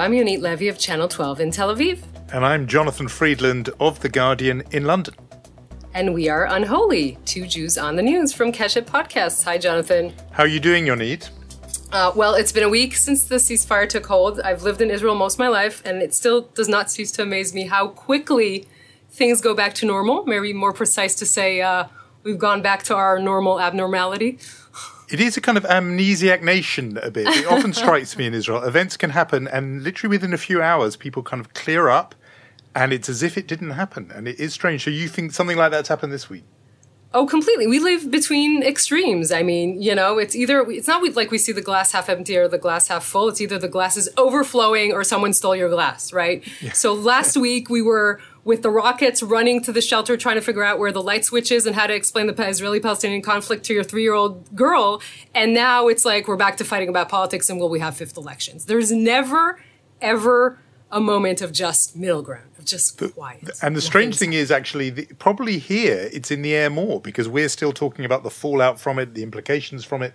I'm Yonit Levy of Channel 12 in Tel Aviv. And I'm Jonathan Freedland of The Guardian in London. And we are Unholy, two Jews on the news from Keshet Podcasts. Hi, Jonathan. How are you doing, Yonit? Uh, well, it's been a week since the ceasefire took hold. I've lived in Israel most of my life, and it still does not cease to amaze me how quickly things go back to normal. Maybe more precise to say, uh, we've gone back to our normal abnormality. It is a kind of amnesiac nation a bit. It often strikes me in Israel. Events can happen, and literally within a few hours, people kind of clear up, and it's as if it didn't happen. And it is strange. So you think something like that's happened this week? Oh, completely. We live between extremes. I mean, you know, it's either it's not like we see the glass half empty or the glass half full. It's either the glass is overflowing or someone stole your glass, right? Yeah. So last week we were with the rockets running to the shelter trying to figure out where the light switch is and how to explain the Israeli-Palestinian conflict to your 3-year-old girl, and now it's like we're back to fighting about politics and will we have fifth elections. There's never ever a moment of just middle ground, of just quiet. And the strange thing is, actually, the, probably here it's in the air more because we're still talking about the fallout from it, the implications from it,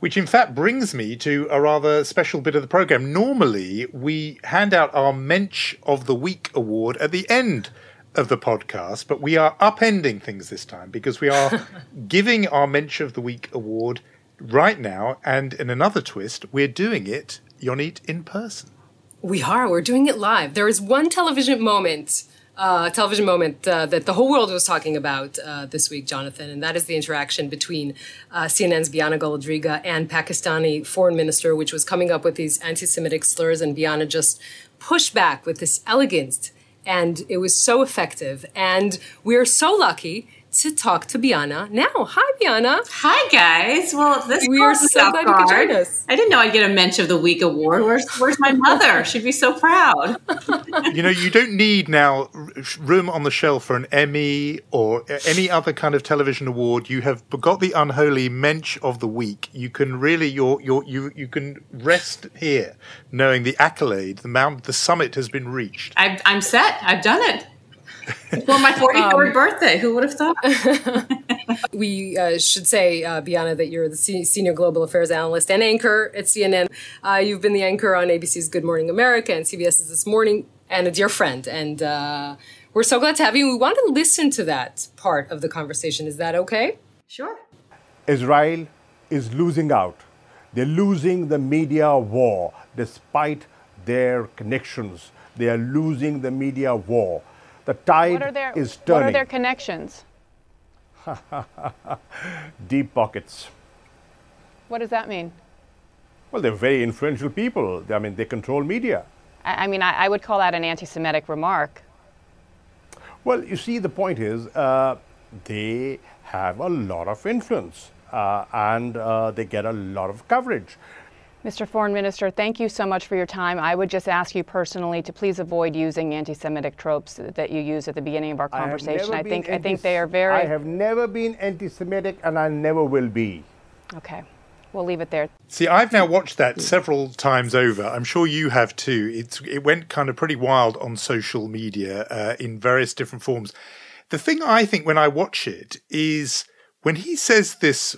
which in fact brings me to a rather special bit of the program. Normally, we hand out our Mensch of the Week award at the end of the podcast, but we are upending things this time because we are giving our Mensch of the Week award right now, and in another twist, we're doing it, Yonit, in person. We are. We're doing it live. There is one television moment, uh, television moment uh, that the whole world was talking about uh, this week, Jonathan, and that is the interaction between uh, CNN's Bianna Golodryga and Pakistani foreign minister, which was coming up with these anti-Semitic slurs, and Bianna just pushed back with this elegance, and it was so effective. And we are so lucky to talk to Bianna now. Hi, Bianna. Hi, guys. Well, this we are so glad you could join us. I didn't know I'd get a Mensch of the Week award. Where's Where's my mother? She'd be so proud. you know, you don't need now room on the shelf for an Emmy or any other kind of television award. You have got the unholy Mensch of the Week. You can really you you you you can rest here, knowing the accolade, the mount, the summit has been reached. i I'm set. I've done it for my 43rd um, birthday. Who would have thought? we uh, should say, uh, Bianna, that you're the senior global affairs analyst and anchor at CNN. Uh, you've been the anchor on ABC's Good Morning America and CBS's This Morning, and a dear friend. And uh, we're so glad to have you. We want to listen to that part of the conversation. Is that okay? Sure. Israel is losing out. They're losing the media war despite their connections. They are losing the media war. The tide their, is turning. What are their connections? Deep pockets. What does that mean? Well, they're very influential people. I mean, they control media. I, I mean, I, I, would call that an anti Semitic remark. Well, you see, the point is uh, they have a lot of influence uh, and uh, they get a lot of coverage. Mr. Foreign Minister, thank you so much for your time. I would just ask you personally to please avoid using anti-Semitic tropes that you used at the beginning of our conversation. I, I think I think they are very. I have never been anti-Semitic, and I never will be. Okay. We'll leave it there. See, I've now watched that several times over. I'm sure you have too. It's it went kind of pretty wild on social media uh, in various different forms. The thing I think when I watch it is when he says this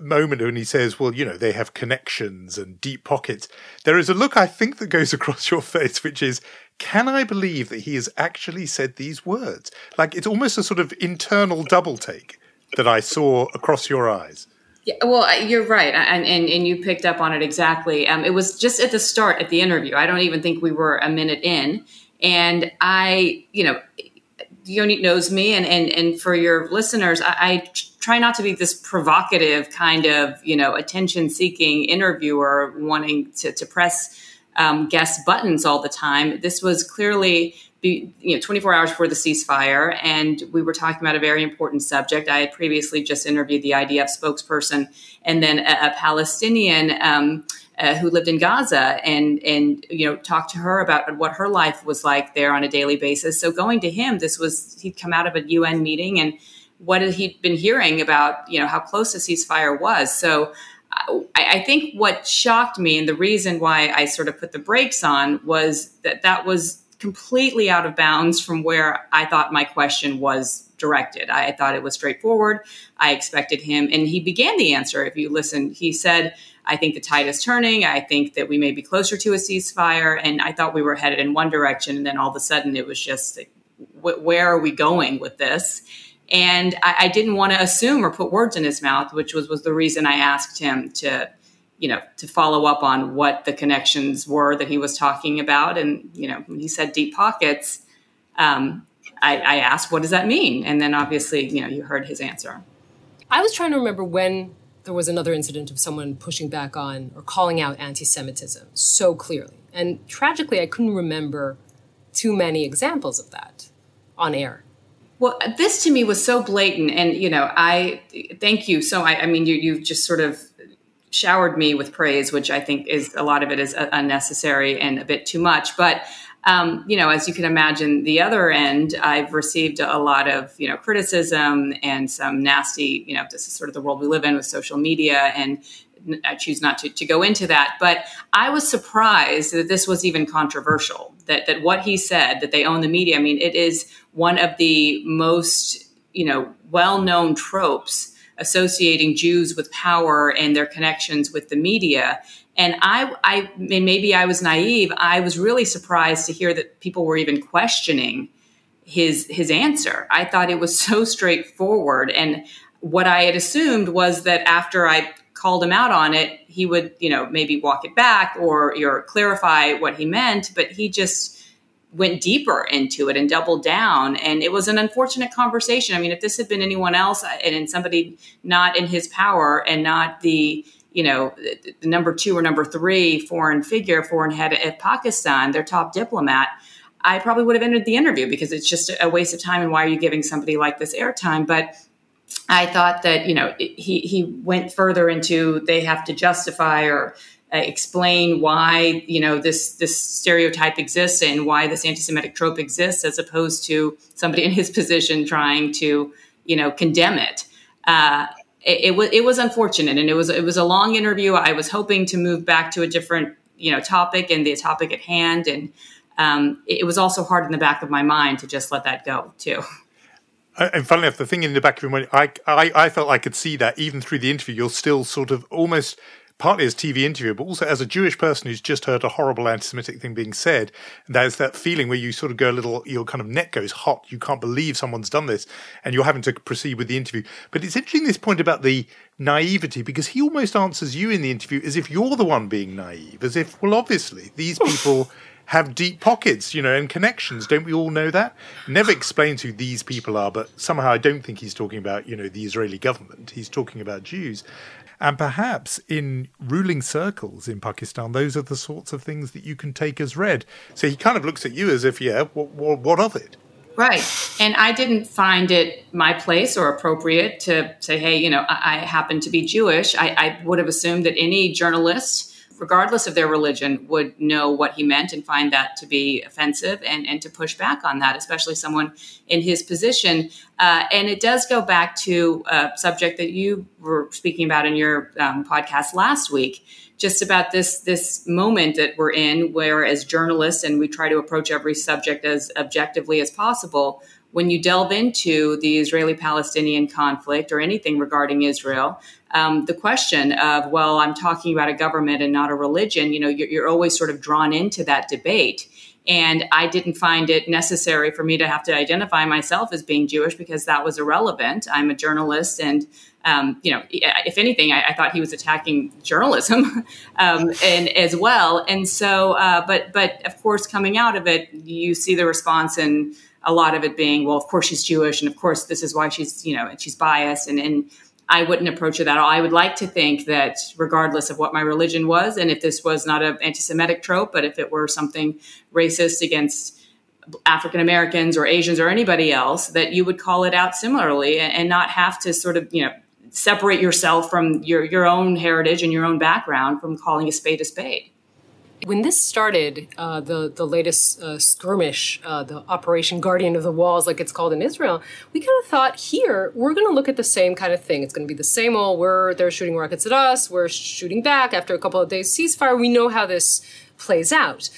moment when he says, well, you know, they have connections and deep pockets, there is a look I think that goes across your face, which is, can I believe that he has actually said these words? Like it's almost a sort of internal double take that I saw across your eyes. Yeah, well, you're right, and, and, and you picked up on it exactly. Um, it was just at the start at the interview. I don't even think we were a minute in, and I, you know, Yoni knows me, and and and for your listeners, I, I try not to be this provocative kind of you know attention seeking interviewer wanting to, to press um, guest buttons all the time. This was clearly be, you know 24 hours before the ceasefire, and we were talking about a very important subject. I had previously just interviewed the IDF spokesperson, and then a, a Palestinian. Um, uh, who lived in Gaza and and you know talked to her about what her life was like there on a daily basis. So going to him, this was he'd come out of a UN meeting and what he'd been hearing about you know how close the ceasefire was. So I, I think what shocked me and the reason why I sort of put the brakes on was that that was completely out of bounds from where I thought my question was directed. I thought it was straightforward. I expected him, and he began the answer. If you listen, he said, I think the tide is turning. I think that we may be closer to a ceasefire. And I thought we were headed in one direction. And then all of a sudden it was just, where are we going with this? And I, I didn't want to assume or put words in his mouth, which was, was the reason I asked him to, you know, to follow up on what the connections were that he was talking about. And, you know, when he said deep pockets, um, I, I asked, what does that mean? And then obviously, you know, you heard his answer. I was trying to remember when there was another incident of someone pushing back on or calling out anti Semitism so clearly. And tragically, I couldn't remember too many examples of that on air. Well, this to me was so blatant. And, you know, I thank you. So, I, I mean, you, you've just sort of showered me with praise, which I think is a lot of it is unnecessary and a bit too much. But um, you know, as you can imagine, the other end, I've received a lot of, you know, criticism and some nasty, you know, this is sort of the world we live in with social media and I choose not to, to go into that. But I was surprised that this was even controversial, that, that what he said, that they own the media. I mean, it is one of the most, you know, well-known tropes associating Jews with power and their connections with the media. And I, I, maybe I was naive. I was really surprised to hear that people were even questioning his his answer. I thought it was so straightforward, and what I had assumed was that after I called him out on it, he would, you know, maybe walk it back or or clarify what he meant. But he just went deeper into it and doubled down. And it was an unfortunate conversation. I mean, if this had been anyone else uh, and somebody not in his power and not the you know, the number two or number three foreign figure, foreign head of Pakistan, their top diplomat, I probably would have ended the interview because it's just a waste of time. And why are you giving somebody like this airtime? But I thought that you know he he went further into they have to justify or uh, explain why you know this this stereotype exists and why this anti-Semitic trope exists, as opposed to somebody in his position trying to you know condemn it. Uh, it, it, was it was unfortunate, and it was it was a long interview. I was hoping to move back to a different you know topic and the topic at hand, and um, it, it was also hard in the back of my mind to just let that go too. And funnily enough, the thing in the back of your mind, I, I, I felt I could see that even through the interview, you're still sort of almost partly as TV interviewer, but also as a Jewish person who's just heard a horrible anti-Semitic thing being said. There's that feeling where you sort of go a little, your kind of neck goes hot. You can't believe someone's done this, and you're having to proceed with the interview. But it's interesting this point about the naivety because he almost answers you in the interview as if you're the one being naive, as if, well, obviously these people. have deep pockets, you know, and connections. Don't we all know that? Never explains who these people are, but somehow I don't think he's talking about, you know, the Israeli government. He's talking about Jews. And perhaps in ruling circles in Pakistan, those are the sorts of things that you can take as read. So he kind of looks at you as if, yeah, what, what, what of it? Right. And I didn't find it my place or appropriate to say, hey, you know, I, I happen to be Jewish. I, I would have assumed that any journalist regardless of their religion, would know what he meant and find that to be offensive and, and to push back on that, especially someone in his position. Uh, and it does go back to a subject that you were speaking about in your um, podcast last week, just about this this moment that we're in, where as journalists, and we try to approach every subject as objectively as possible. When you delve into the Israeli Palestinian conflict or anything regarding Israel, um, the question of, well, I'm talking about a government and not a religion, you know, you're, you're always sort of drawn into that debate. And I didn't find it necessary for me to have to identify myself as being Jewish because that was irrelevant. I'm a journalist, and um, you know, if anything, I, I, thought he was attacking journalism um, and as well. And so, uh, but but of course, coming out of it, you see the response and a lot of it being, well, of course she's Jewish, and of course this is why she's you know she's biased, and and I wouldn't approach it that all. I would like to think that regardless of what my religion was, and if this was not an anti-Semitic trope, but if it were something racist against African Americans or Asians or anybody else, that you would call it out similarly and, and not have to sort of, you know, separate yourself from your, your own heritage and your own background from calling a spade a spade. When this started, uh, the the latest uh, skirmish, uh, the Operation Guardian of the Walls, like it's called in Israel, we kind of thought here we're going to look at the same kind of thing. It's going to be the same old. We're they're shooting rockets at us. We're shooting back after a couple of days ceasefire. We know how this plays out.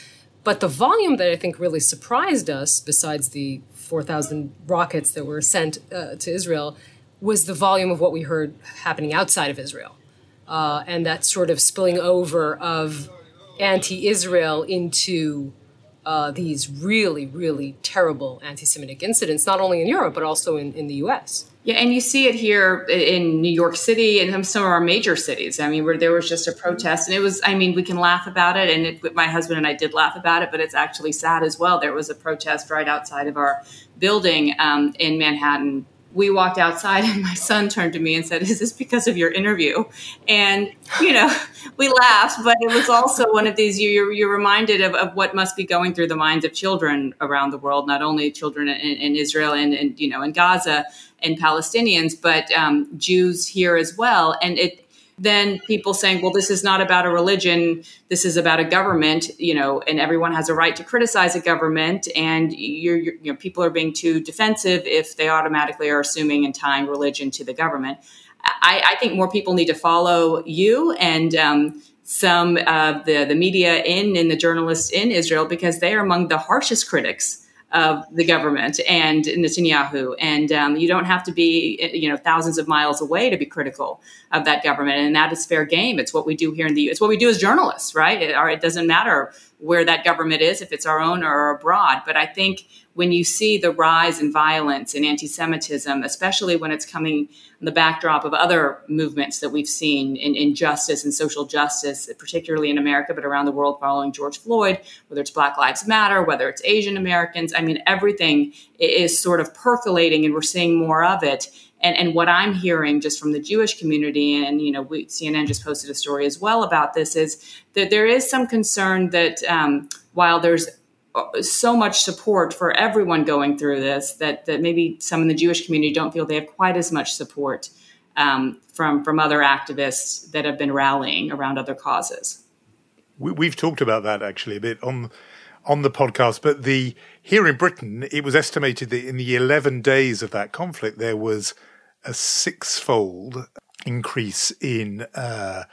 But the volume that I think really surprised us, besides the 4,000 rockets that were sent uh, to Israel, was the volume of what we heard happening outside of Israel uh, and that sort of spilling over of anti-Israel into uh, these really, really terrible anti-Semitic incidents, not only in Europe but also in, in the U.S. Yeah, and you see it here in New York City and some of our major cities. I mean, where there was just a protest, and it was, I mean, we can laugh about it, and it, my husband and I did laugh about it, but it's actually sad as well. There was a protest right outside of our building um, in Manhattan we walked outside and my son turned to me and said, Is this because of your interview? And, you know, we laughed, but it was also one of these, you, you're, reminded of, of, what must be going through the minds of children around the world, not only children in, in Israel and, and, you know, in Gaza and Palestinians, but um, Jews here as well. And it, then people saying, well, this is not about a religion, this is about a government, you know, and everyone has a right to criticize a government, and you're, you're, you know, people are being too defensive if they automatically are assuming and tying religion to the government. I, I think more people need to follow you and um, some of the, the media in and the journalists in Israel because they are among the harshest critics of the government and Netanyahu. And um, you don't have to be, you know, thousands of miles away to be critical of that government. And that is fair game. It's what we do here in the, it's what we do as journalists, right? It, it doesn't matter where that government is, if it's our own or abroad. But I think when you see the rise in violence and anti-Semitism, especially when it's coming on the backdrop of other movements that we've seen in, in, justice and social justice, particularly in America, but around the world following George Floyd, whether it's Black Lives Matter, whether it's Asian Americans, I mean, everything is sort of percolating and we're seeing more of it. And, and what I'm hearing just from the Jewish community, and you know, we, CNN just posted a story as well about this, is that there is some concern that um, while there's so much support for everyone going through this that that maybe some in the Jewish community don't feel they have quite as much support um, from from other activists that have been rallying around other causes. We, have talked about that actually a bit on on the podcast, but the here in Britain, it was estimated that in the eleven days of that conflict, there was a sixfold increase in. Uh,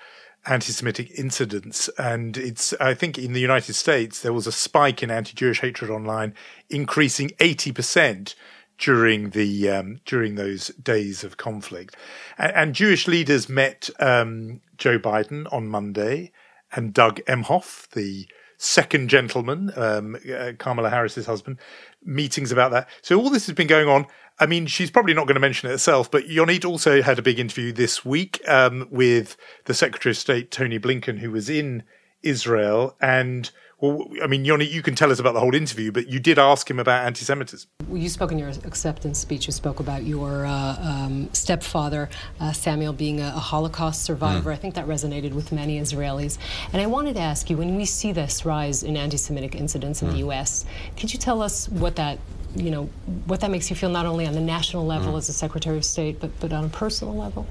anti-Semitic incidents, and it's I think in the United States there was a spike in anti-Jewish hatred online, increasing eighty percent during the um, during those days of conflict, and, and Jewish leaders met um, Joe Biden on Monday, and Doug Emhoff, the second gentleman, um, uh, Kamala Harris's husband, meetings about that. So all this has been going on. I mean, she's probably not going to mention it herself, but Yonit also had a big interview this week um, with the Secretary of State, Tony Blinken, who was in Israel. And, well, I mean, Yonit, you can tell us about the whole interview, but you did ask him about anti Semitism. Well, you spoke in your acceptance speech, you spoke about your uh, um, stepfather, uh, Samuel, being a, a Holocaust survivor. Mm. I think that resonated with many Israelis. And I wanted to ask you when we see this rise in anti Semitic incidents in mm. the U.S., could you tell us what that you know, what that makes you feel not only on the national level mm. as a Secretary of State, but, but on a personal level?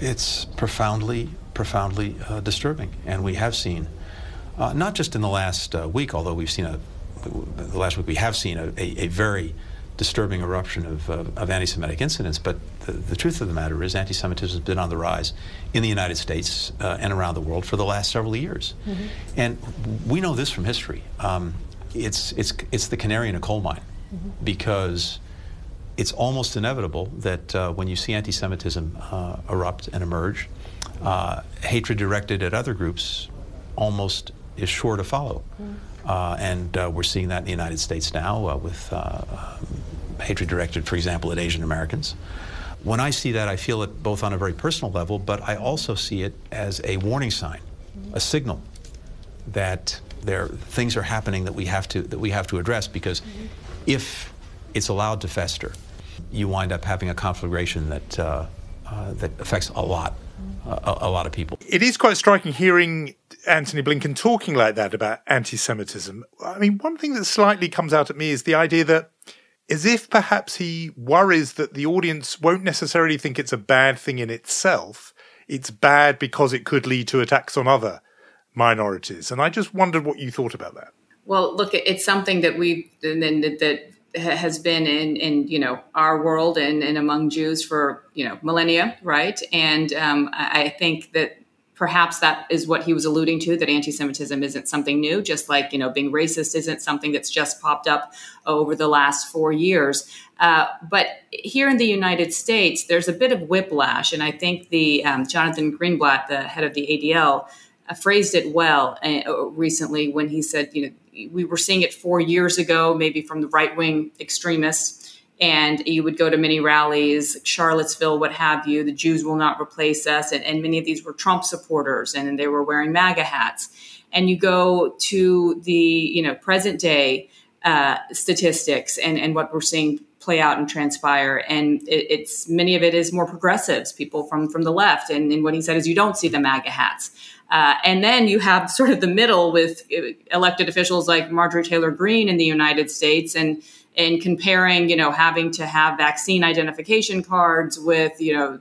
It's profoundly, profoundly uh, disturbing. And we have seen, uh, not just in the last uh, week, although we've seen a, the last week we have seen a, a, a very disturbing eruption of, uh, of anti Semitic incidents, but the, the, truth of the matter is anti Semitism has been on the rise in the United States uh, and around the world for the last several years. Mm-hmm. And we know this from history. Um, it's, it's, it's the canary in a coal mine mm-hmm. because it's almost inevitable that uh, when you see anti Semitism uh, erupt and emerge, uh, hatred directed at other groups almost is sure to follow. Mm. and uh, we're seeing that in the United States now uh, with um, hatred directed, for example, at Asian Americans. When I see that, I feel it both on a very personal level, but I also see it as a warning sign, mm. a signal that there things are happening that we have to that we have to address because mm-hmm if it's allowed to fester, you wind up having a conflagration that uh, uh, that affects a lot, uh, a, a, lot of people. It is quite striking hearing Antony Blinken talking like that about anti-Semitism. I mean, one thing that slightly comes out at me is the idea that, as if perhaps he worries that the audience won't necessarily think it's a bad thing in itself. It's bad because it could lead to attacks on other minorities, and I just wondered what you thought about that. Well, look, it's something that we that, that has been in in you know our world and, and among Jews for you know millennia, right? And um, I think that perhaps that is what he was alluding to that anti-semitism isn't something new just like you know being racist isn't something that's just popped up over the last four years uh, but here in the united states there's a bit of whiplash and i think the um, jonathan greenblatt the head of the adl uh, phrased it well uh, recently when he said you know we were seeing it four years ago maybe from the right-wing extremists and you would go to many rallies, Charlottesville, what have you. The Jews will not replace us, and, and many of these were Trump supporters, and they were wearing MAGA hats. And you go to the you know present day uh, statistics and and what we're seeing play out and transpire, and it, it's many of it is more progressives, people from from the left. And, and what he said is you don't see the MAGA hats. Uh, and then you have sort of the middle with elected officials like Marjorie Taylor Greene in the United States and and comparing, you know, having to have vaccine identification cards with, you know,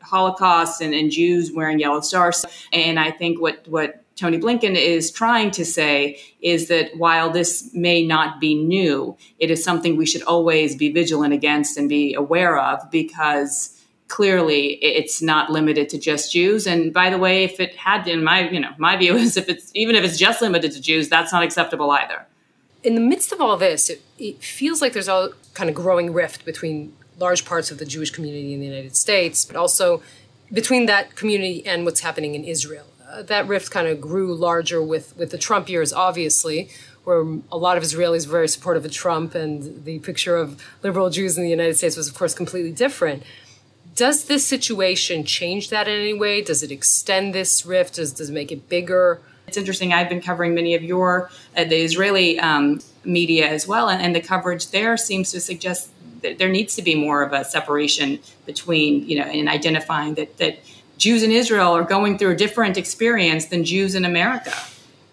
Holocaust and, and Jews wearing yellow stars. And I think what what Tony Blinken is trying to say is that while this may not be new, it is something we should always be vigilant against and be aware of because clearly it's not limited to just Jews. And by the way, if it had been my, you know, my view is if it's even if it's just limited to Jews, that's not acceptable either in the midst of all this, it, it feels like there's a kind of growing rift between large parts of the Jewish community in the United States, but also between that community and what's happening in Israel. Uh, that rift kind of grew larger with, with the Trump years, obviously, where a lot of Israelis were very supportive of Trump, and the picture of liberal Jews in the United States was, of course, completely different. Does this situation change that in any way? Does it extend this rift? Does, does it make it bigger? It's interesting. I've been covering many of your uh, the Israeli um, media as well, and, and the coverage there seems to suggest that there needs to be more of a separation between you know in identifying that that Jews in Israel are going through a different experience than Jews in America.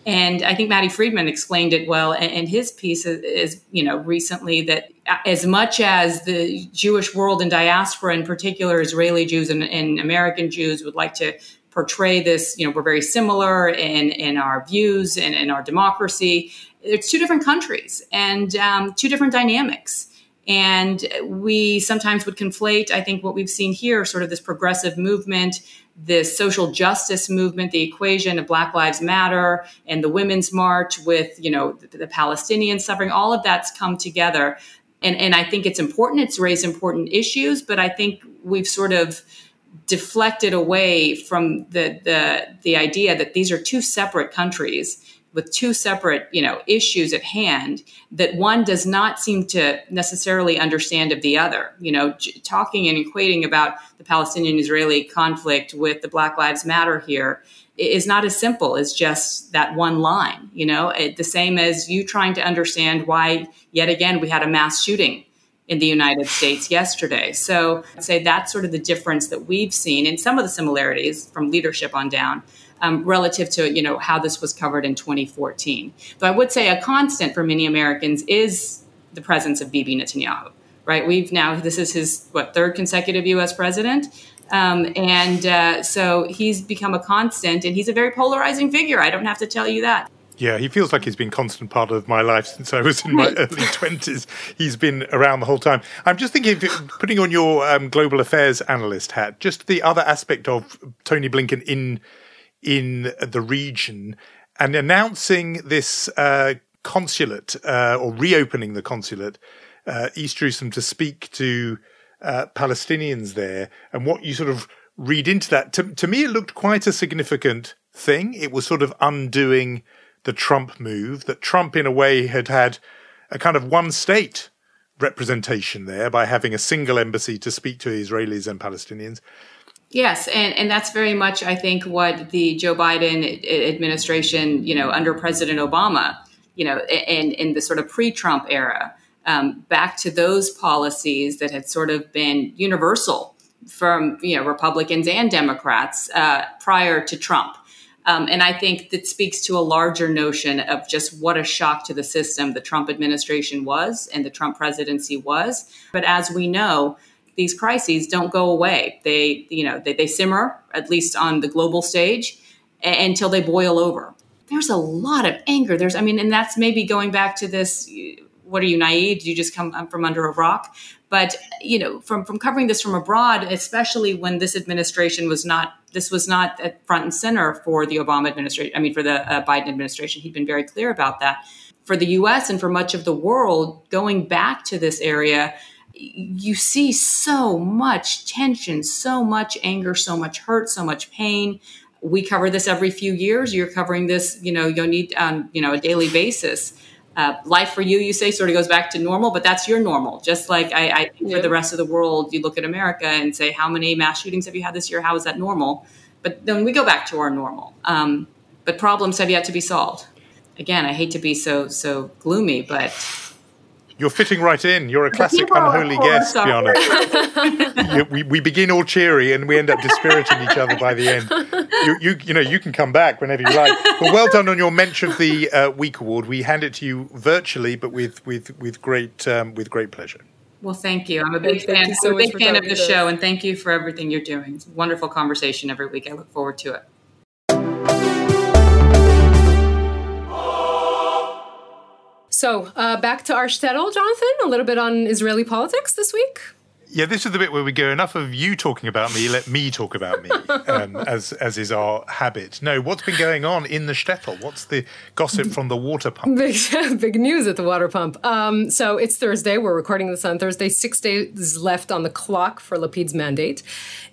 And I think Matti Friedman explained it well in his piece is, you know, recently that as much as the Jewish world and diaspora, in particular Israeli Jews and, and American Jews, would like to portray this, you know, we're very similar in, in our views and in our democracy. It's two different countries and um, two different dynamics. And we sometimes would conflate, I think, what we've seen here, sort of this progressive movement, this social justice movement, the equation of Black Lives Matter and the Women's March with, you know, the, the Palestinian suffering, all of that's come together. And, and I think it's important. It's raised important issues, but I think we've sort of deflected away from the, the the idea that these are two separate countries with two separate you know issues at hand that one does not seem to necessarily understand of the other you know j- talking and equating about the palestinian israeli conflict with the black lives matter here is not as simple as just that one line you know it, the same as you trying to understand why yet again we had a mass shooting in the United States yesterday. So I'd say that's sort of the difference that we've seen and some of the similarities from leadership on down. Um, relative to you know how this was covered in 2014, but I would say a constant for many Americans is the presence of Bibi Netanyahu. Right, we've now this is his what third consecutive U.S. president, um, and uh, so he's become a constant, and he's a very polarizing figure. I don't have to tell you that. Yeah, he feels like he's been constant part of my life since I was in my early twenties. He's been around the whole time. I'm just thinking, putting on your um, global affairs analyst hat, just the other aspect of Tony Blinken in in the region and announcing this uh, consulate uh, or reopening the consulate, uh, East Jerusalem, to speak to uh, Palestinians there, and what you sort of read into that. To, to me, it looked quite a significant thing. It was sort of undoing the Trump move, that Trump, in a way, had had a kind of one state representation there by having a single embassy to speak to Israelis and Palestinians. Yes, and, and that's very much, I think, what the Joe Biden administration, you know, under President Obama, you know, in, in the sort of pre Trump era, um, back to those policies that had sort of been universal from, you know, Republicans and Democrats uh, prior to Trump. Um, and I think that speaks to a larger notion of just what a shock to the system the Trump administration was and the Trump presidency was. But as we know, these crises don't go away. They, you know, they, they simmer, at least on the global stage, a- until they boil over. There's a lot of anger. There's, I mean, and that's maybe going back to this what are you naive? Did you just come from under a rock? But you know, from from covering this from abroad, especially when this administration was not this was not front and center for the Obama administration. I mean, for the uh, Biden administration, he'd been very clear about that. For the U.S. and for much of the world, going back to this area, you see so much tension, so much anger, so much hurt, so much pain. We cover this every few years. You're covering this, you know, you'll need on, you know, a daily basis. Uh, life for you, you say, sort of goes back to normal, but that's your normal. Just like I, I think yeah. for the rest of the world, you look at America and say, how many mass shootings have you had this year? How is that normal? But then we go back to our normal. Um, but problems have yet to be solved. Again, I hate to be so so gloomy, but you're fitting right in. You're a classic unholy guest, Bianna. we, we begin all cheery and we end up dispiriting each other by the end. You, you, you know, you can come back whenever you like. But well done on your Mensch of the uh, Week award. We hand it to you virtually, but with with with great um, with great pleasure. Well, thank you. I'm a big thank fan. So I'm a big fan of the show, and thank you for everything you're doing. It's a wonderful conversation every week. I look forward to it. So uh, back to our shtetl, Jonathan. A little bit on Israeli politics this week. Yeah, this is the bit where we go. Enough of you talking about me. Let me talk about me, um, as as is our habit. No, what's been going on in the shtetl? What's the gossip from the water pump? Big, big news at the water pump. Um, so it's Thursday. We're recording this on Thursday. Six days left on the clock for Lapid's mandate,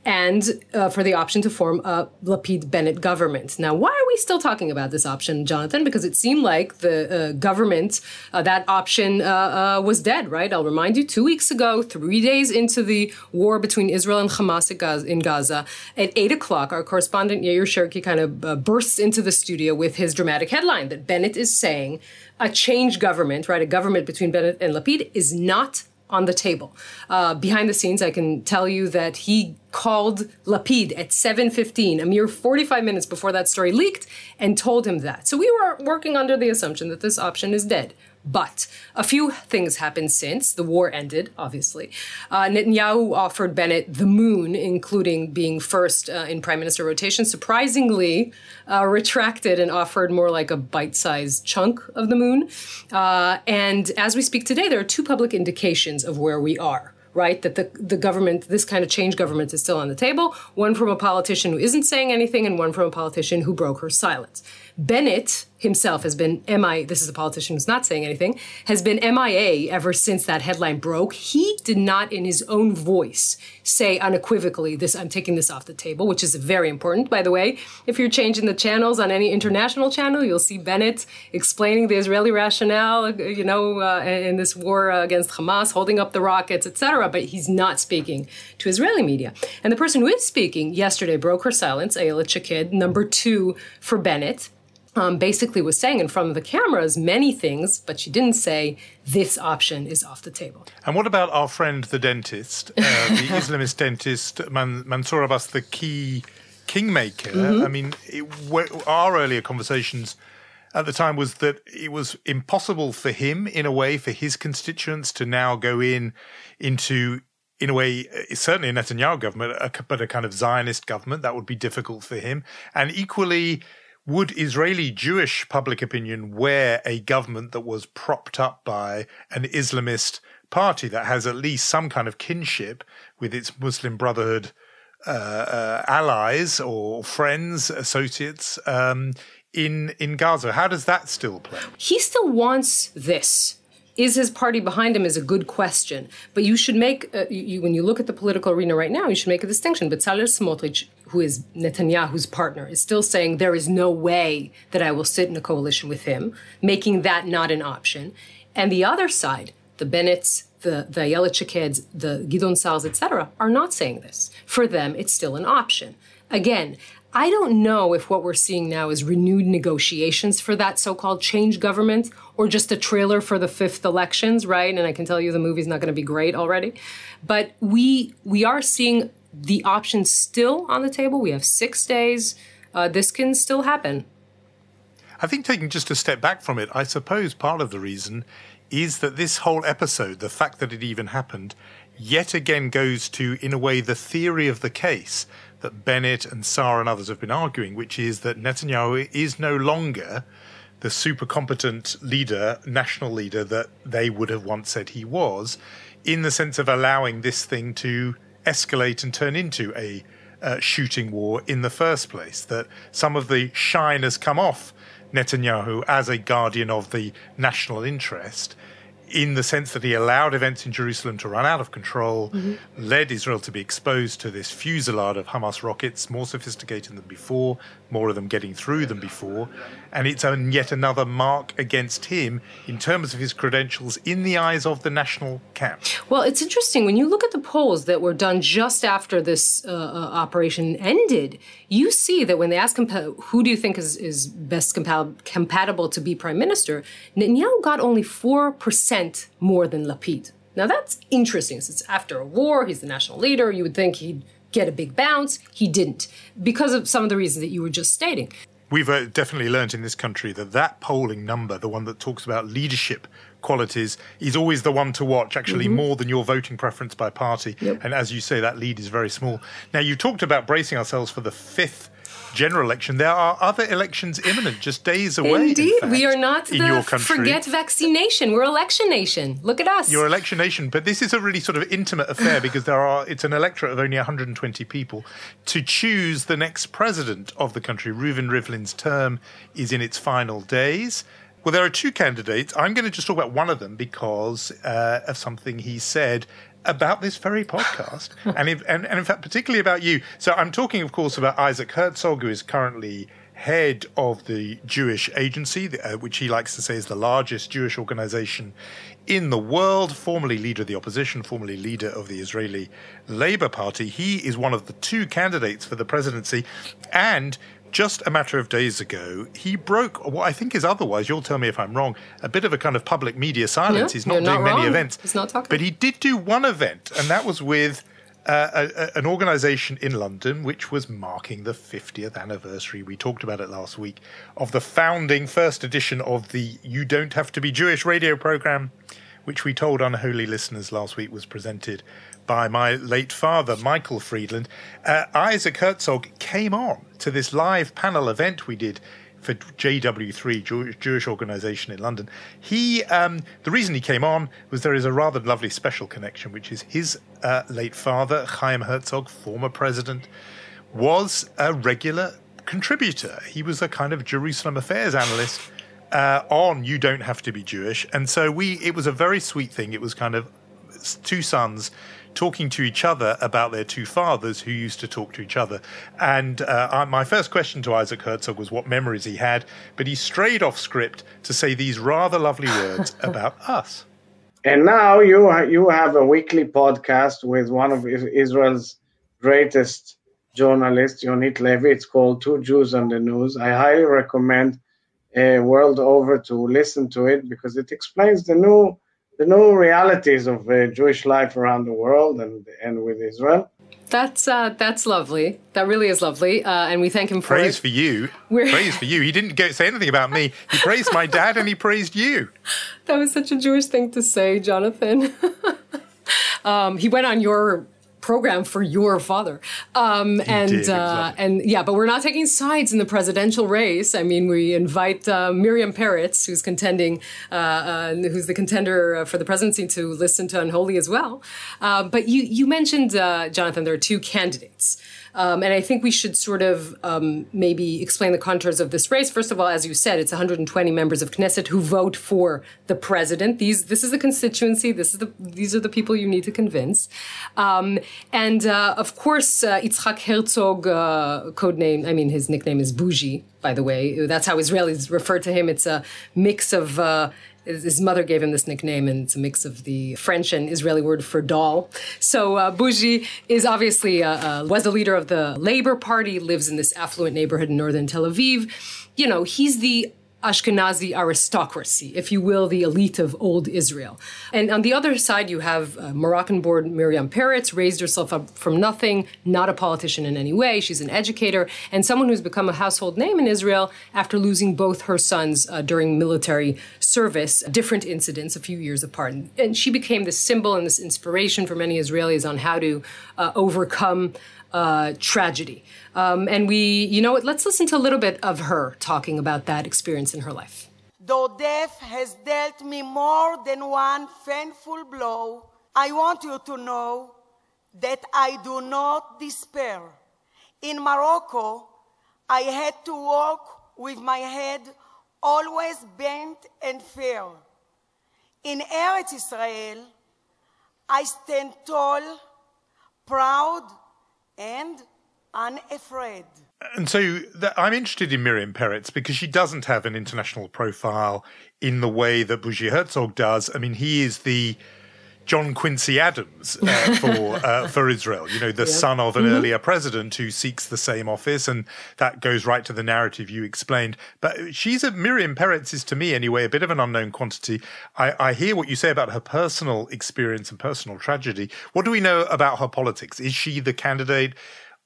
and uh, for the option to form a Lapid Bennett government. Now, why are we still talking about this option, Jonathan? Because it seemed like the uh, government uh, that option uh, uh, was dead. Right? I'll remind you. Two weeks ago, three days into into the war between Israel and Hamas in Gaza. At 8 o'clock, our correspondent Yair Cherki kind of uh, bursts into the studio with his dramatic headline that Bennett is saying a change government, right, a government between Bennett and Lapid is not on the table. Uh, behind the scenes, I can tell you that he called Lapid at 7:15, a mere 45 minutes before that story leaked, and told him that. So we were working under the assumption that this option is dead. But a few things happened since the war ended, obviously. Uh, Netanyahu offered Bennett the moon, including being first uh, in prime minister rotation, surprisingly uh, retracted and offered more like a bite sized chunk of the moon. Uh, and as we speak today, there are two public indications of where we are right? That the, the government, this kind of change government is still on the table. One from a politician who isn't saying anything, and one from a politician who broke her silence. Bennett himself has been MI, this is a politician who's not saying anything, has been MIA ever since that headline broke. He did not, in his own voice, say unequivocally, this I'm taking this off the table, which is very important, by the way. If you're changing the channels on any international channel, you'll see Bennett explaining the Israeli rationale, you know, uh, in this war against Hamas, holding up the rockets, etc. But he's not speaking to Israeli media. And the person who is speaking yesterday broke her silence, Ayelet Shaked, number two for Bennett um, basically was saying in front of the cameras many things, but she didn't say this option is off the table. And what about our friend the dentist, uh, the Islamist dentist Man- Mansour Abbas, the key kingmaker? Mm-hmm. I mean, it, our earlier conversations at the time was that it was impossible for him, in a way, for his constituents to now go in into in a way, uh, certainly a Netanyahu government, but a kind of Zionist government, that would be difficult for him. And equally, would Israeli Jewish public opinion wear a government that was propped up by an Islamist party that has at least some kind of kinship with its Muslim Brotherhood uh, uh, allies or friends, associates um, in in Gaza? How does that still play? He still wants this is his party behind him is a good question. But you should make, uh, you, when you look at the political arena right now, you should make a distinction. Bezalel Smotrich, who is Netanyahu's partner, is still saying there is no way that I will sit in a coalition with him, making that not an option. And the other side, the Bennetts, the, the Shakeds, the Gideon Sa'ars, etc., are not saying this. For them, it's still an option. Again, I don't know if what we're seeing now is renewed negotiations for that so called change government or just a trailer for the fifth elections, right? And I can tell you the movie's not going to be great already. But we we are seeing the options still on the table. We have six days. Uh, this can still happen. I think taking just a step back from it, I suppose part of the reason is that this whole episode, the fact that it even happened, yet again goes to, in a way, the theory of the case that Bennett and Sa'ar and others have been arguing, which is that Netanyahu is no longer the super competent leader, national leader that they would have once said he was, in the sense of allowing this thing to escalate and turn into a uh, shooting war in the first place. That some of the shine has come off Netanyahu as a guardian of the national interest in the sense that he allowed events in Jerusalem to run out of control, mm-hmm. led Israel to be exposed to this fusillade of Hamas rockets, more sophisticated than before, more of them getting through than before. And it's yet another mark against him in terms of his credentials in the eyes of the national camp. Well, it's interesting. When you look at the polls that were done just after this uh, uh, operation ended, you see that when they ask him, who do you think is, is best compa- compatible to be prime minister, Netanyahu got only 4% more than Lapid. Now that's interesting. Since after a war, he's the national leader. You would think he'd get a big bounce. He didn't because of some of the reasons that you were just stating. We've uh, definitely learned in this country that that polling number, the one that talks about leadership qualities, is always the one to watch, actually, mm-hmm. more than your voting preference by party. Yep. And as you say, that lead is very small. Now, you talked about bracing ourselves for the fifth general election. There are other elections imminent, just days away. Indeed, fact, we are not the forget vaccination. We're election nation. Look at us. You're election nation, but this is a really sort of intimate affair because there are. It's an electorate of only 120 people to choose the next president of the country. Reuven Rivlin's term is in its final days. Well, there are two candidates. I'm going to just talk about one of them because uh, of something he said about this very podcast, and, in, and, and in fact, particularly about you. So I'm talking, of course, about Isaac Herzog, who is currently head of the Jewish Agency, uh, which he likes to say is the largest Jewish organization in the world, formerly leader of the opposition, formerly leader of the Israeli Labour Party. He is one of the two candidates for the presidency, and just a matter of days ago, he broke what I think is otherwise, you'll tell me if I'm wrong, a bit of a kind of public media silence. Yeah, He's not doing not many events. He's not talking. But he did do one event, and that was with uh, a, a, an organization in London which was marking the 50th anniversary. We talked about it last week of the founding first edition of the You Don't Have to Be Jewish radio program, which we told unholy listeners last week was presented by my late father, Michael Freedland, uh, Isaac Herzog came on to this live panel event we did for JW3, Jewish, organization in London. He, um, the reason he came on was there is a rather lovely special connection, which is his uh, late father, Chaim Herzog, former president, was a regular contributor. He was a kind of Jerusalem affairs analyst uh, on You Don't Have to Be Jewish, and so we. It was a very sweet thing. It was kind of two sons talking to each other about their two fathers who used to talk to each other. And uh, my first question to Isaac Herzog was what memories he had, but he strayed off script to say these rather lovely words about us. And now you you have a weekly podcast with one of Israel's greatest journalists, Yonit Levy. It's called Two Jews on the News. I highly recommend uh, world over to listen to it because it explains the new the new realities of uh, Jewish life around the world and and with Israel. That's uh, that's lovely. That really is lovely, uh, and we thank him for praise it. for you. We're praise for you. He didn't go, say anything about me. He praised my dad, and he praised you. That was such a Jewish thing to say, Jonathan. um, he went on your program for your father. Um, and did, uh, and yeah, but we're not taking sides in the presidential race. I mean, we invite uh, Miriam Peretz, who's contending, uh, uh who's the contender uh, for the presidency, to listen to Unholy as well. But you you mentioned Jonathan, there are two candidates. Um, and I think we should sort of um, maybe explain the contours of this race. First of all, as you said, it's 120 members of Knesset who vote for the president. These, this is the constituency. This is the, these are the people you need to convince. Um, and uh, of course, uh, Yitzhak Herzog, uh, I mean, his nickname is Bougie, by the way. That's how Israelis refer to him. It's a mix of uh, his mother gave him this nickname, and it's a mix of the French and Israeli word for doll. So uh, Bougie is obviously uh, uh, was the leader of the Labor Party, lives in this affluent neighborhood in northern Tel Aviv. You know, he's the Ashkenazi aristocracy, if you will, the elite of old Israel. And on the other side, you have uh, Moroccan born Miriam Peretz, raised herself up from nothing, not a politician in any way. She's an educator and someone who's become a household name in Israel after losing both her sons uh, during military service, different incidents a few years apart. And she became this symbol and this inspiration for many Israelis on how to uh, overcome uh, tragedy. Um, and we, you know what, let's listen to a little bit of her talking about that experience in her life. though death has dealt me more than one painful blow, I want you to know that I do not despair. In Morocco, I had to walk with my head always bent and fair. In Eretz Israel, I stand tall, proud, and unafraid. And so I'm interested in Miriam Peretz because she doesn't have an international profile in the way that Bougie Herzog does. I mean, he is the John Quincy Adams uh, for uh, for Israel. You know, the son of an mm-hmm. earlier president who seeks the same office, and that goes right to the narrative you explained. But she's a Miriam Peretz is to me anyway a bit of an unknown quantity. I, I hear what you say about her personal experience and personal tragedy. What do we know about her politics? Is she the candidate?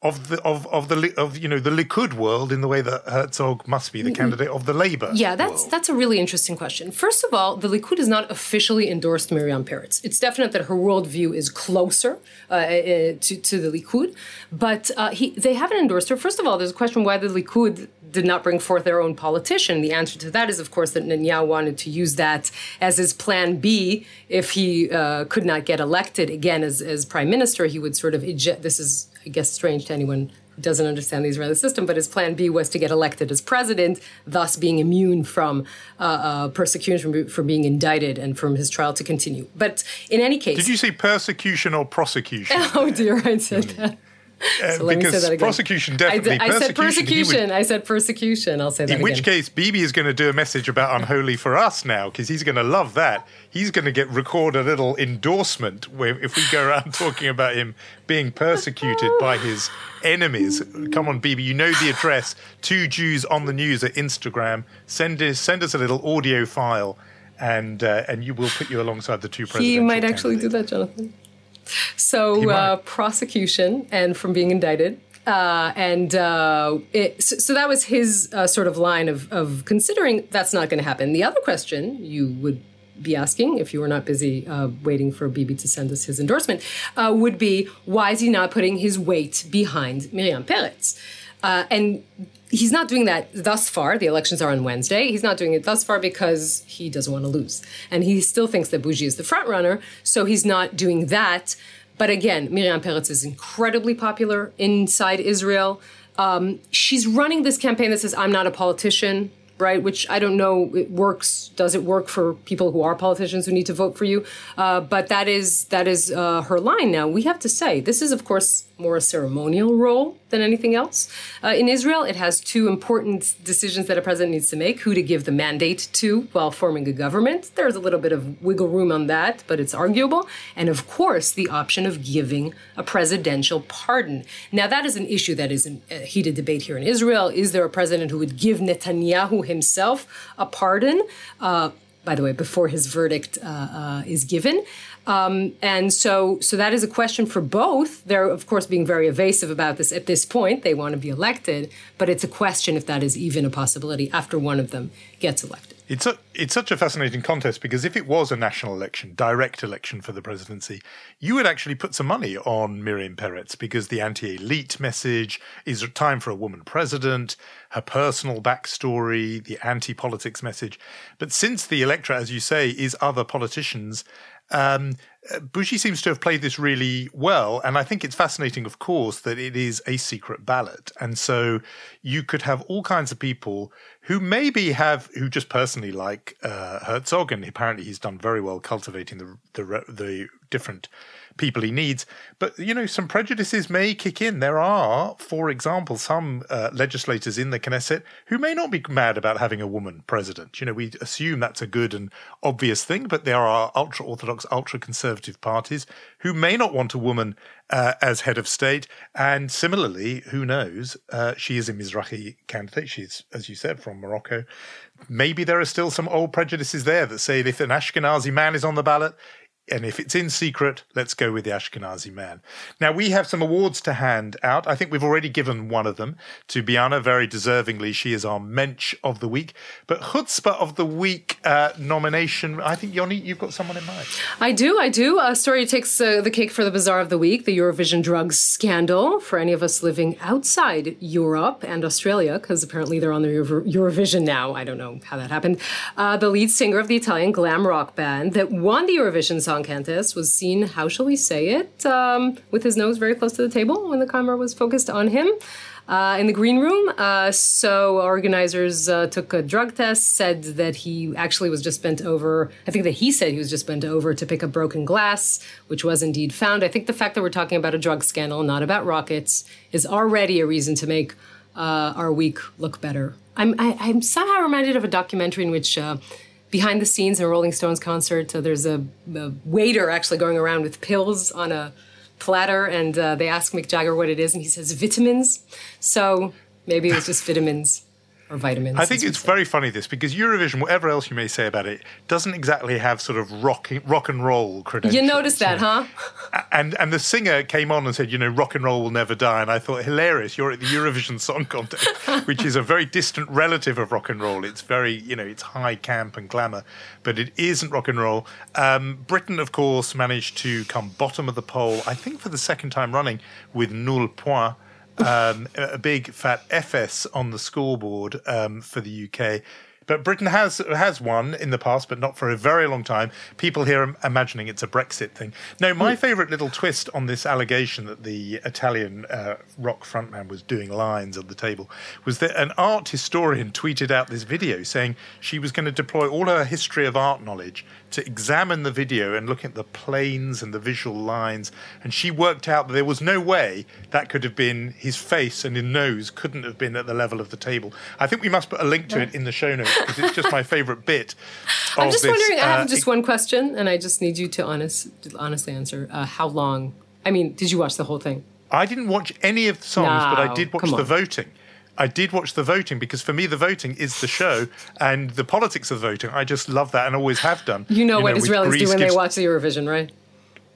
Of the of of the of you know the Likud world in the way that Herzog must be the mm-hmm. candidate of the Labour. Yeah, that's world. that's a really interesting question. First of all, the Likud has not officially endorsed Miriam Peretz. It's definite that her worldview is closer uh, uh, to to the Likud, but uh, he they haven't endorsed her. First of all, there's a question why the Likud did not bring forth their own politician. The answer to that is, of course, that Netanyahu wanted to use that as his plan B if he uh, could not get elected again as, as prime minister. He would sort of eject. This is I guess, strange to anyone who doesn't understand the Israeli system. But his plan B was to get elected as president, thus being immune from uh, uh, persecution from, for being indicted and from his trial to continue. But in any case, did you say persecution or prosecution? Oh dear, I said that. Uh, so because prosecution definitely. I, I said persecution. Would, I said persecution. I'll say that. In again. which case, Bibi is going to do a message about unholy for us now because he's going to love that. He's going to get record a little endorsement where if we go around talking about him being persecuted by his enemies. Come on, Bibi, you know the address. Two Jews on the news at Instagram. Send us send us a little audio file, and uh, and you will put you alongside the two presidents. He might actually do that, Jonathan. So uh, prosecution and from being indicted. Uh, and uh, it, so, so, that was his uh, sort of line of, of considering that's not going to happen. The other question you would be asking if you were not busy uh, waiting for Bibi to send us his endorsement uh, would be why is he not putting his weight behind Miriam Peretz? Uh, and he's not doing that thus far. The elections are on Wednesday. He's not doing it thus far because he doesn't want to lose. And he still thinks that Bougie is the front runner, so he's not doing that. But again, Miriam Peretz is incredibly popular inside Israel. Um, she's running this campaign that says, I'm not a politician right? Which I don't know it works. Does it work for people who are politicians who need to vote for you? Uh, but that is that is uh, her line. Now we have to say this is of course more a ceremonial role than anything else. Uh, in Israel, it has two important decisions that a president needs to make: who to give the mandate to while forming a government. There's a little bit of wiggle room on that, but it's arguable. And of course, the option of giving a presidential pardon. Now that is an issue that is in heated debate here in Israel. Is there a president who would give Netanyahu himself a pardon. Uh, by the way, before his verdict uh, uh, is given. Um, and so, so that is a question for both. They're, of course, being very evasive about this at this point. They want to be elected, but it's a question if that is even a possibility after one of them gets elected. It's a, it's such a fascinating contest because if it was a national election, direct election for the presidency, you would actually put some money on Miriam Peretz because the anti-elite message is time for a woman president, her personal backstory, the anti-politics message. But since the electorate, as you say, is other politicians, um, Bougie seems to have played this really well. And I think it's fascinating, of course, that it is a secret ballot. And so you could have all kinds of people who maybe have, who just personally like uh, Herzog, and apparently he's done very well cultivating the, the, the different people he needs. But, you know, some prejudices may kick in. There are, for example, some uh, legislators in the Knesset who may not be mad about having a woman president. You know, we assume that's a good and obvious thing, but there are ultra Orthodox, ultra conservative parties who may not want a woman uh, as head of state. And similarly, who knows? Uh, she is a Mizrahi candidate. She's, as you said, from Morocco. Maybe there are still some old prejudices there that say if an Ashkenazi man is on the ballot, and if it's in secret, let's go with the Ashkenazi man. Now, we have some awards to hand out. I think we've already given one of them to Bianna very deservingly. She is our Mensch of the Week. But Chutzpah of the Week uh, nomination, I think, Yoni, you've got someone in mind. I do, I do. A story takes uh, the cake for the Bizarre of the Week, the Eurovision drugs scandal for any of us living outside Europe and Australia, because apparently they're on the Euro- Eurovision now. I don't know how that happened. Uh, the lead singer of the Italian glam rock band that won the Eurovision Song Contest was seen, how shall we say it, um, with his nose very close to the table when the camera was focused on him. Uh, in the green room. Uh, so organizers uh, took a drug test, said that he actually was just bent over. I think that he said he was just bent over to pick up broken glass, which was indeed found. I think the fact that we're talking about a drug scandal, not about rockets, is already a reason to make uh, our week look better. I'm I, i am somehow reminded of a documentary in which uh, behind the scenes in a Rolling Stones concert. So there's a, a, waiter actually going around with pills on a platter, and uh, they ask Mick Jagger what it is, and he says vitamins. So maybe it was just vitamins or vitamins. I think it's very funny this because Eurovision, whatever else you may say about it, doesn't exactly have sort of rock rock and roll credentials. You noticed that, huh? And and the singer came on and said, you know, rock and roll will never die. And I thought, hilarious! You're at the Eurovision Song Contest, which is a very distant relative of rock and roll. It's very, you know, it's high camp and glamour, but it isn't rock and roll. Um, Britain, of course, managed to come bottom of the poll. I think for the second time running with nul point um, a big fat FS on the scoreboard um, for the UK. But Britain has has won in the past, but not for a very long time. People here are imagining it's a Brexit thing. No, my favourite little twist on this allegation that the Italian uh, rock frontman was doing lines on the table was that an art historian tweeted out this video saying she was going to deploy all her history of art knowledge to examine the video and look at the planes and the visual lines. And she worked out that there was no way that could have been his face and his nose couldn't have been at the level of the table. I think we must put a link to it in the show notes because it's just my favorite bit. I'm just this, wondering. Uh, I have uh, just one question, and I just need you to honest, honestly answer. Uh, how long? I mean, did you watch the whole thing? I didn't watch any of the songs, no, but I did watch the voting. I did watch the voting because for me the voting is the show and the politics of the voting. I just love that and always have done. You know, you what know, Israelis do when gives, they watch the Eurovision, right?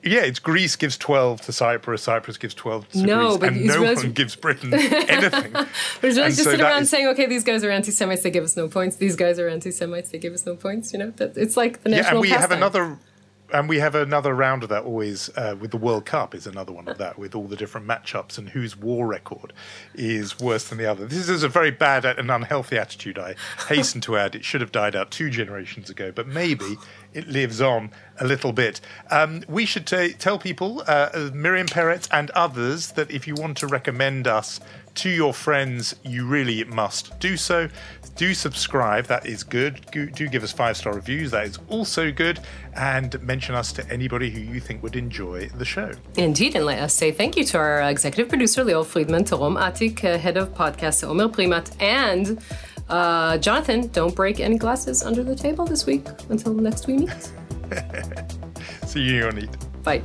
Yeah, it's Greece gives 12 to Cyprus, Cyprus gives 12 to no, Greece, but and no one gives Britain anything. but Israelis just so sit around is, saying, okay, these guys are anti Semites, they give us no points. These guys are anti Semites, they give us no points. You know, that, it's like the national Yeah, and we pastime. have another and we have another round of that always uh, with the World Cup is another one of that with all the different matchups and whose war record is worse than the other. This is a very bad and unhealthy attitude. I hasten to add, it should have died out two generations ago, but maybe it lives on a little bit. Um, we should t- tell people, uh, Miriam Peretz and others, that if you want to recommend us to your friends, you really must do so. Do subscribe, that is good. Do give us five star reviews, that is also good. And mention us to anybody who you think would enjoy the show. Indeed, and let us say thank you to our executive producer, Leo Friedman, to Rom Atik, uh, head of podcast, Omer Primat, and uh, Jonathan, don't break any glasses under the table this week until next we meet. See you, Yonit. Bye.